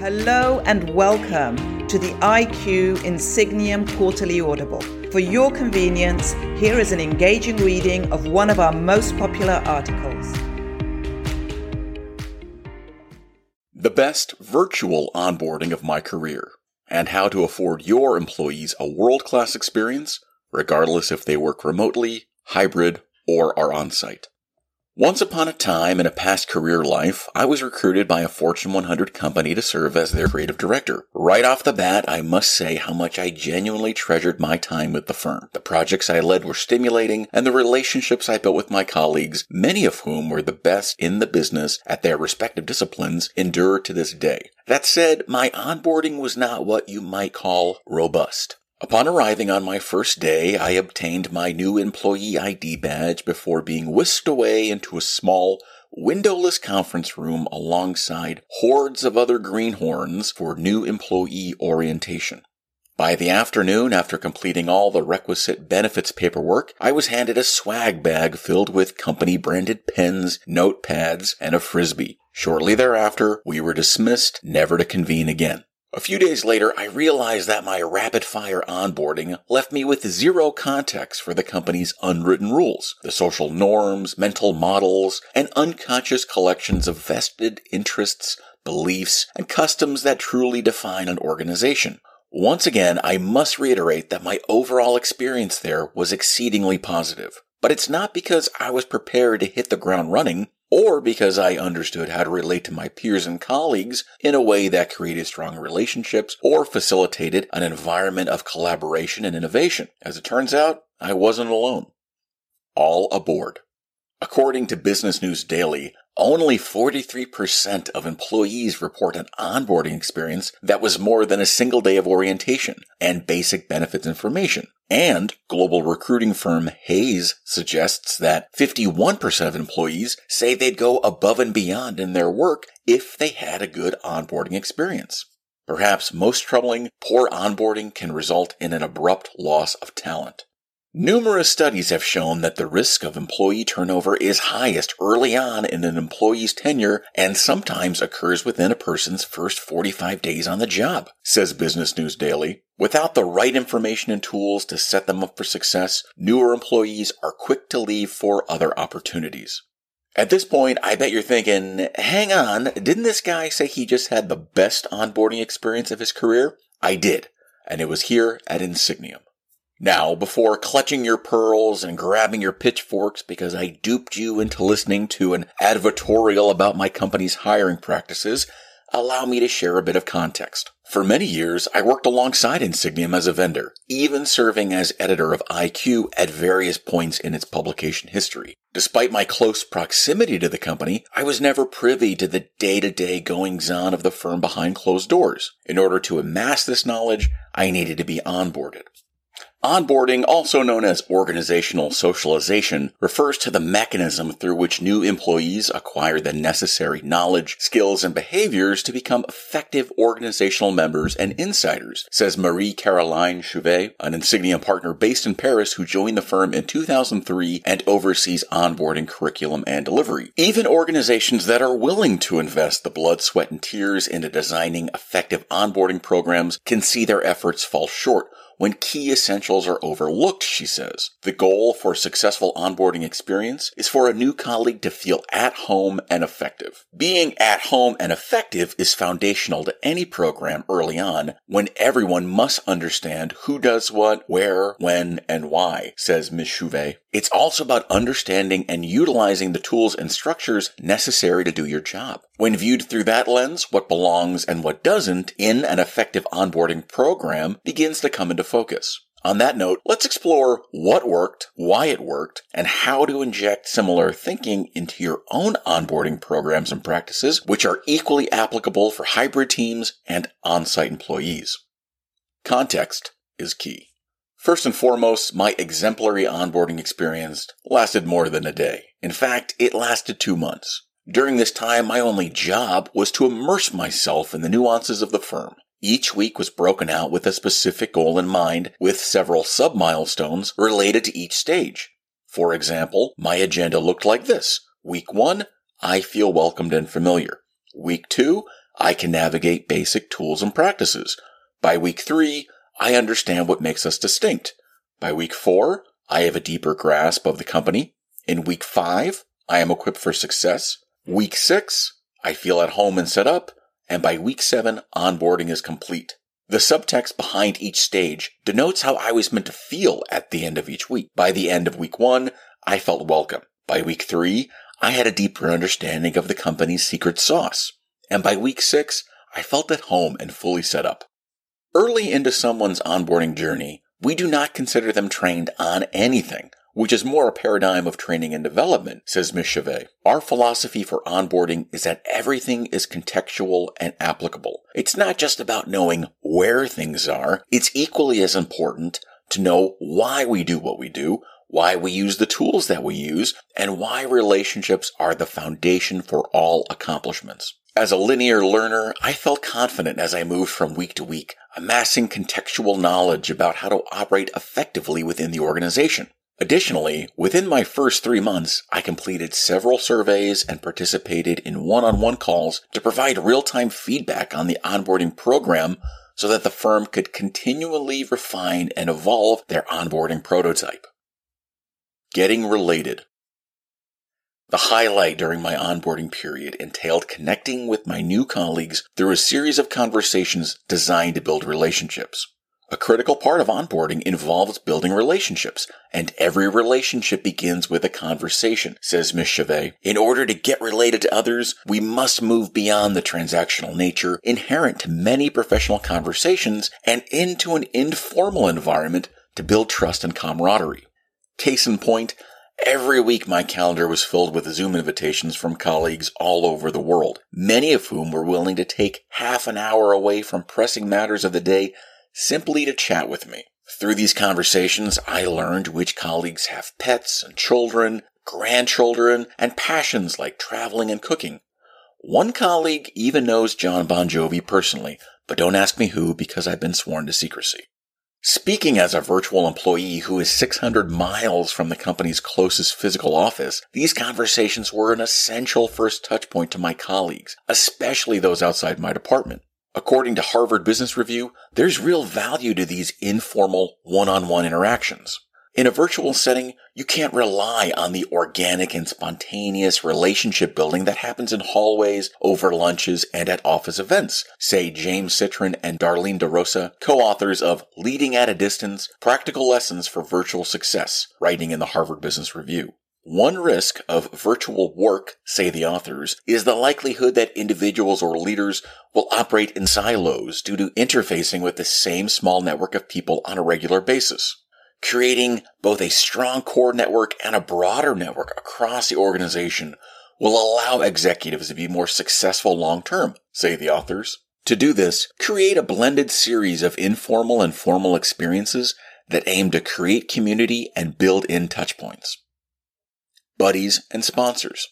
Hello and welcome to the IQ Insigniam Quarterly Audible. For your convenience, here is an engaging reading of one of our most popular articles. The best virtual onboarding of my career, and how to afford your employees a world class experience, regardless if they work remotely, hybrid, or are on site. Once upon a time in a past career life, I was recruited by a Fortune 100 company to serve as their creative director. Right off the bat, I must say how much I genuinely treasured my time with the firm. The projects I led were stimulating, and the relationships I built with my colleagues, many of whom were the best in the business at their respective disciplines, endure to this day. That said, my onboarding was not what you might call robust. Upon arriving on my first day, I obtained my new employee ID badge before being whisked away into a small, windowless conference room alongside hordes of other greenhorns for new employee orientation. By the afternoon, after completing all the requisite benefits paperwork, I was handed a swag bag filled with company branded pens, notepads, and a frisbee. Shortly thereafter, we were dismissed, never to convene again. A few days later, I realized that my rapid fire onboarding left me with zero context for the company's unwritten rules, the social norms, mental models, and unconscious collections of vested interests, beliefs, and customs that truly define an organization. Once again, I must reiterate that my overall experience there was exceedingly positive. But it's not because I was prepared to hit the ground running or because I understood how to relate to my peers and colleagues in a way that created strong relationships or facilitated an environment of collaboration and innovation. As it turns out, I wasn't alone. All aboard. According to Business News Daily, only 43% of employees report an onboarding experience that was more than a single day of orientation and basic benefits information. And global recruiting firm Hays suggests that 51% of employees say they'd go above and beyond in their work if they had a good onboarding experience. Perhaps most troubling, poor onboarding can result in an abrupt loss of talent. Numerous studies have shown that the risk of employee turnover is highest early on in an employee's tenure and sometimes occurs within a person's first 45 days on the job, says Business News Daily. Without the right information and tools to set them up for success, newer employees are quick to leave for other opportunities. At this point, I bet you're thinking, hang on, didn't this guy say he just had the best onboarding experience of his career? I did, and it was here at Insigniam. Now, before clutching your pearls and grabbing your pitchforks because I duped you into listening to an advertorial about my company's hiring practices, allow me to share a bit of context. For many years, I worked alongside Insigniam as a vendor, even serving as editor of IQ at various points in its publication history. Despite my close proximity to the company, I was never privy to the day-to-day goings on of the firm behind closed doors. In order to amass this knowledge, I needed to be onboarded. Onboarding, also known as organizational socialization, refers to the mechanism through which new employees acquire the necessary knowledge, skills, and behaviors to become effective organizational members and insiders, says Marie Caroline Chouvet, an Insigniam partner based in Paris who joined the firm in 2003 and oversees onboarding curriculum and delivery. Even organizations that are willing to invest the blood, sweat, and tears into designing effective onboarding programs can see their efforts fall short when key essentials are overlooked, she says. The goal for a successful onboarding experience is for a new colleague to feel at home and effective. Being at home and effective is foundational to any program early on when everyone must understand who does what, where, when, and why, says Ms. Chouvet. It's also about understanding and utilizing the tools and structures necessary to do your job. When viewed through that lens, what belongs and what doesn't in an effective onboarding program begins to come into focus. On that note, let's explore what worked, why it worked, and how to inject similar thinking into your own onboarding programs and practices, which are equally applicable for hybrid teams and on-site employees. Context is key. First and foremost, my exemplary onboarding experience lasted more than a day. In fact, it lasted two months. During this time, my only job was to immerse myself in the nuances of the firm. Each week was broken out with a specific goal in mind, with several sub milestones related to each stage. For example, my agenda looked like this. Week one, I feel welcomed and familiar. Week two, I can navigate basic tools and practices. By week three, I understand what makes us distinct. By week four, I have a deeper grasp of the company. In week five, I am equipped for success. Week six, I feel at home and set up. And by week seven, onboarding is complete. The subtext behind each stage denotes how I was meant to feel at the end of each week. By the end of week one, I felt welcome. By week three, I had a deeper understanding of the company's secret sauce. And by week six, I felt at home and fully set up. Early into someone's onboarding journey, we do not consider them trained on anything, which is more a paradigm of training and development, says Ms. Chouvet. Our philosophy for onboarding is that everything is contextual and applicable. It's not just about knowing where things are, it's equally as important to know why we do what we do, why we use the tools that we use, and why relationships are the foundation for all accomplishments. As a linear learner, I felt confident as I moved from week to week, amassing contextual knowledge about how to operate effectively within the organization. Additionally, within my first three months, I completed several surveys and participated in one-on-one calls to provide real-time feedback on the onboarding program so that the firm could continually refine and evolve their onboarding prototype. Getting related. The highlight during my onboarding period entailed connecting with my new colleagues through a series of conversations designed to build relationships. A critical part of onboarding involves building relationships, and every relationship begins with a conversation, says Ms. Chouvet. In order to get related to others, we must move beyond the transactional nature inherent to many professional conversations and into an informal environment to build trust and camaraderie. Case in point, every week my calendar was filled with Zoom invitations from colleagues all over the world, many of whom were willing to take half an hour away from pressing matters of the day simply to chat with me. Through these conversations, I learned which colleagues have pets and children, grandchildren, and passions like traveling and cooking. One colleague even knows Jon Bon Jovi personally, but don't ask me who because I've been sworn to secrecy. Speaking as a virtual employee who is 600 miles from the company's closest physical office, these conversations were an essential first touchpoint to my colleagues, especially those outside my department. According to Harvard Business Review, there's real value to these informal one-on-one interactions. In a virtual setting, you can't rely on the organic and spontaneous relationship building that happens in hallways, over lunches, and at office events, say James Citron and Darlene DeRosa, co-authors of Leading at a Distance, Practical Lessons for Virtual Success, writing in the Harvard Business Review. One risk of virtual work, say the authors, is the likelihood that individuals or leaders will operate in silos due to interfacing with the same small network of people on a regular basis creating both a strong core network and a broader network across the organization will allow executives to be more successful long term, say the authors. To do this, create a blended series of informal and formal experiences that aim to create community and build in touchpoints. Buddies and sponsors.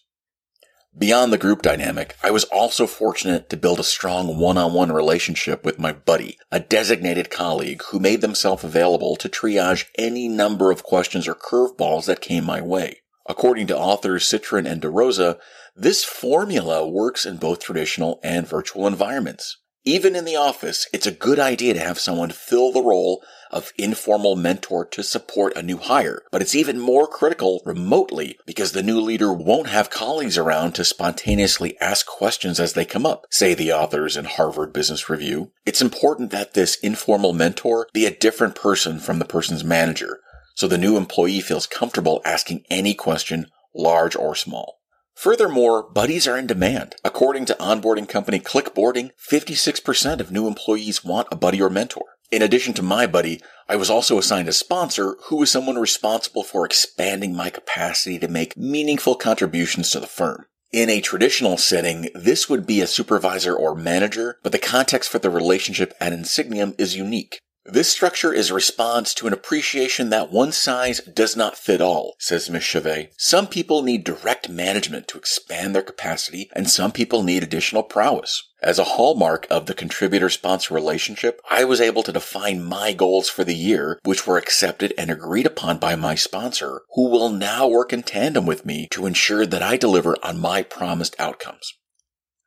Beyond the group dynamic, I was also fortunate to build a strong one-on-one relationship with my buddy, a designated colleague who made themselves available to triage any number of questions or curveballs that came my way. According to authors Citron and DeRosa, this formula works in both traditional and virtual environments. Even in the office, it's a good idea to have someone fill the role of informal mentor to support a new hire. But it's even more critical remotely because the new leader won't have colleagues around to spontaneously ask questions as they come up, say the authors in Harvard Business Review. It's important that this informal mentor be a different person from the person's manager, so the new employee feels comfortable asking any question, large or small. Furthermore, buddies are in demand. According to onboarding company Clickboarding, 56% of new employees want a buddy or mentor. In addition to my buddy, I was also assigned a sponsor who was someone responsible for expanding my capacity to make meaningful contributions to the firm. In a traditional setting, this would be a supervisor or manager, but the context for the relationship at Insigniam is unique. This structure is a response to an appreciation that one size does not fit all, says Ms. Chouvet. Some people need direct management to expand their capacity, and some people need additional prowess. As a hallmark of the contributor sponsor relationship, I was able to define my goals for the year, which were accepted and agreed upon by my sponsor, who will now work in tandem with me to ensure that I deliver on my promised outcomes.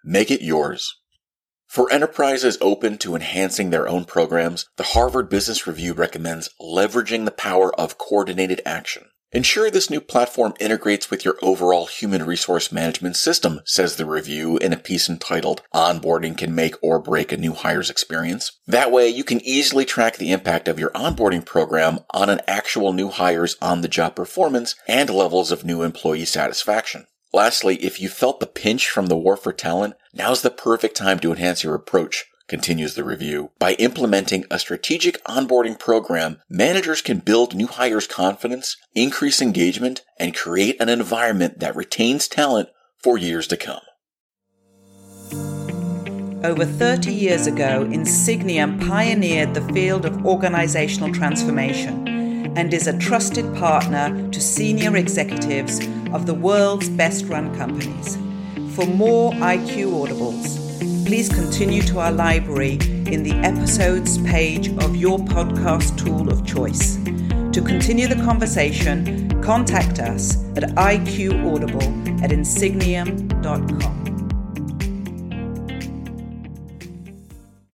Make it yours. For enterprises open to enhancing their own programs, the Harvard Business Review recommends leveraging the power of coordinated action. Ensure this new platform integrates with your overall human resource management system, says the review in a piece entitled Onboarding Can Make or Break a New Hire's Experience. That way, you can easily track the impact of your onboarding program on an actual new hire's on the job performance and levels of new employee satisfaction. Lastly, if you felt the pinch from the war for talent, now's the perfect time to enhance your approach continues the review. By implementing a strategic onboarding program, managers can build new hires' confidence, increase engagement, and create an environment that retains talent for years to come. Over 30 years ago, Insigniam pioneered the field of organizational transformation and is a trusted partner to senior executives of the world's best run companies. For more IQ Audibles, please continue to our library in the episodes page of your podcast tool of choice. To continue the conversation, contact us at iqaudible at insigniam.com.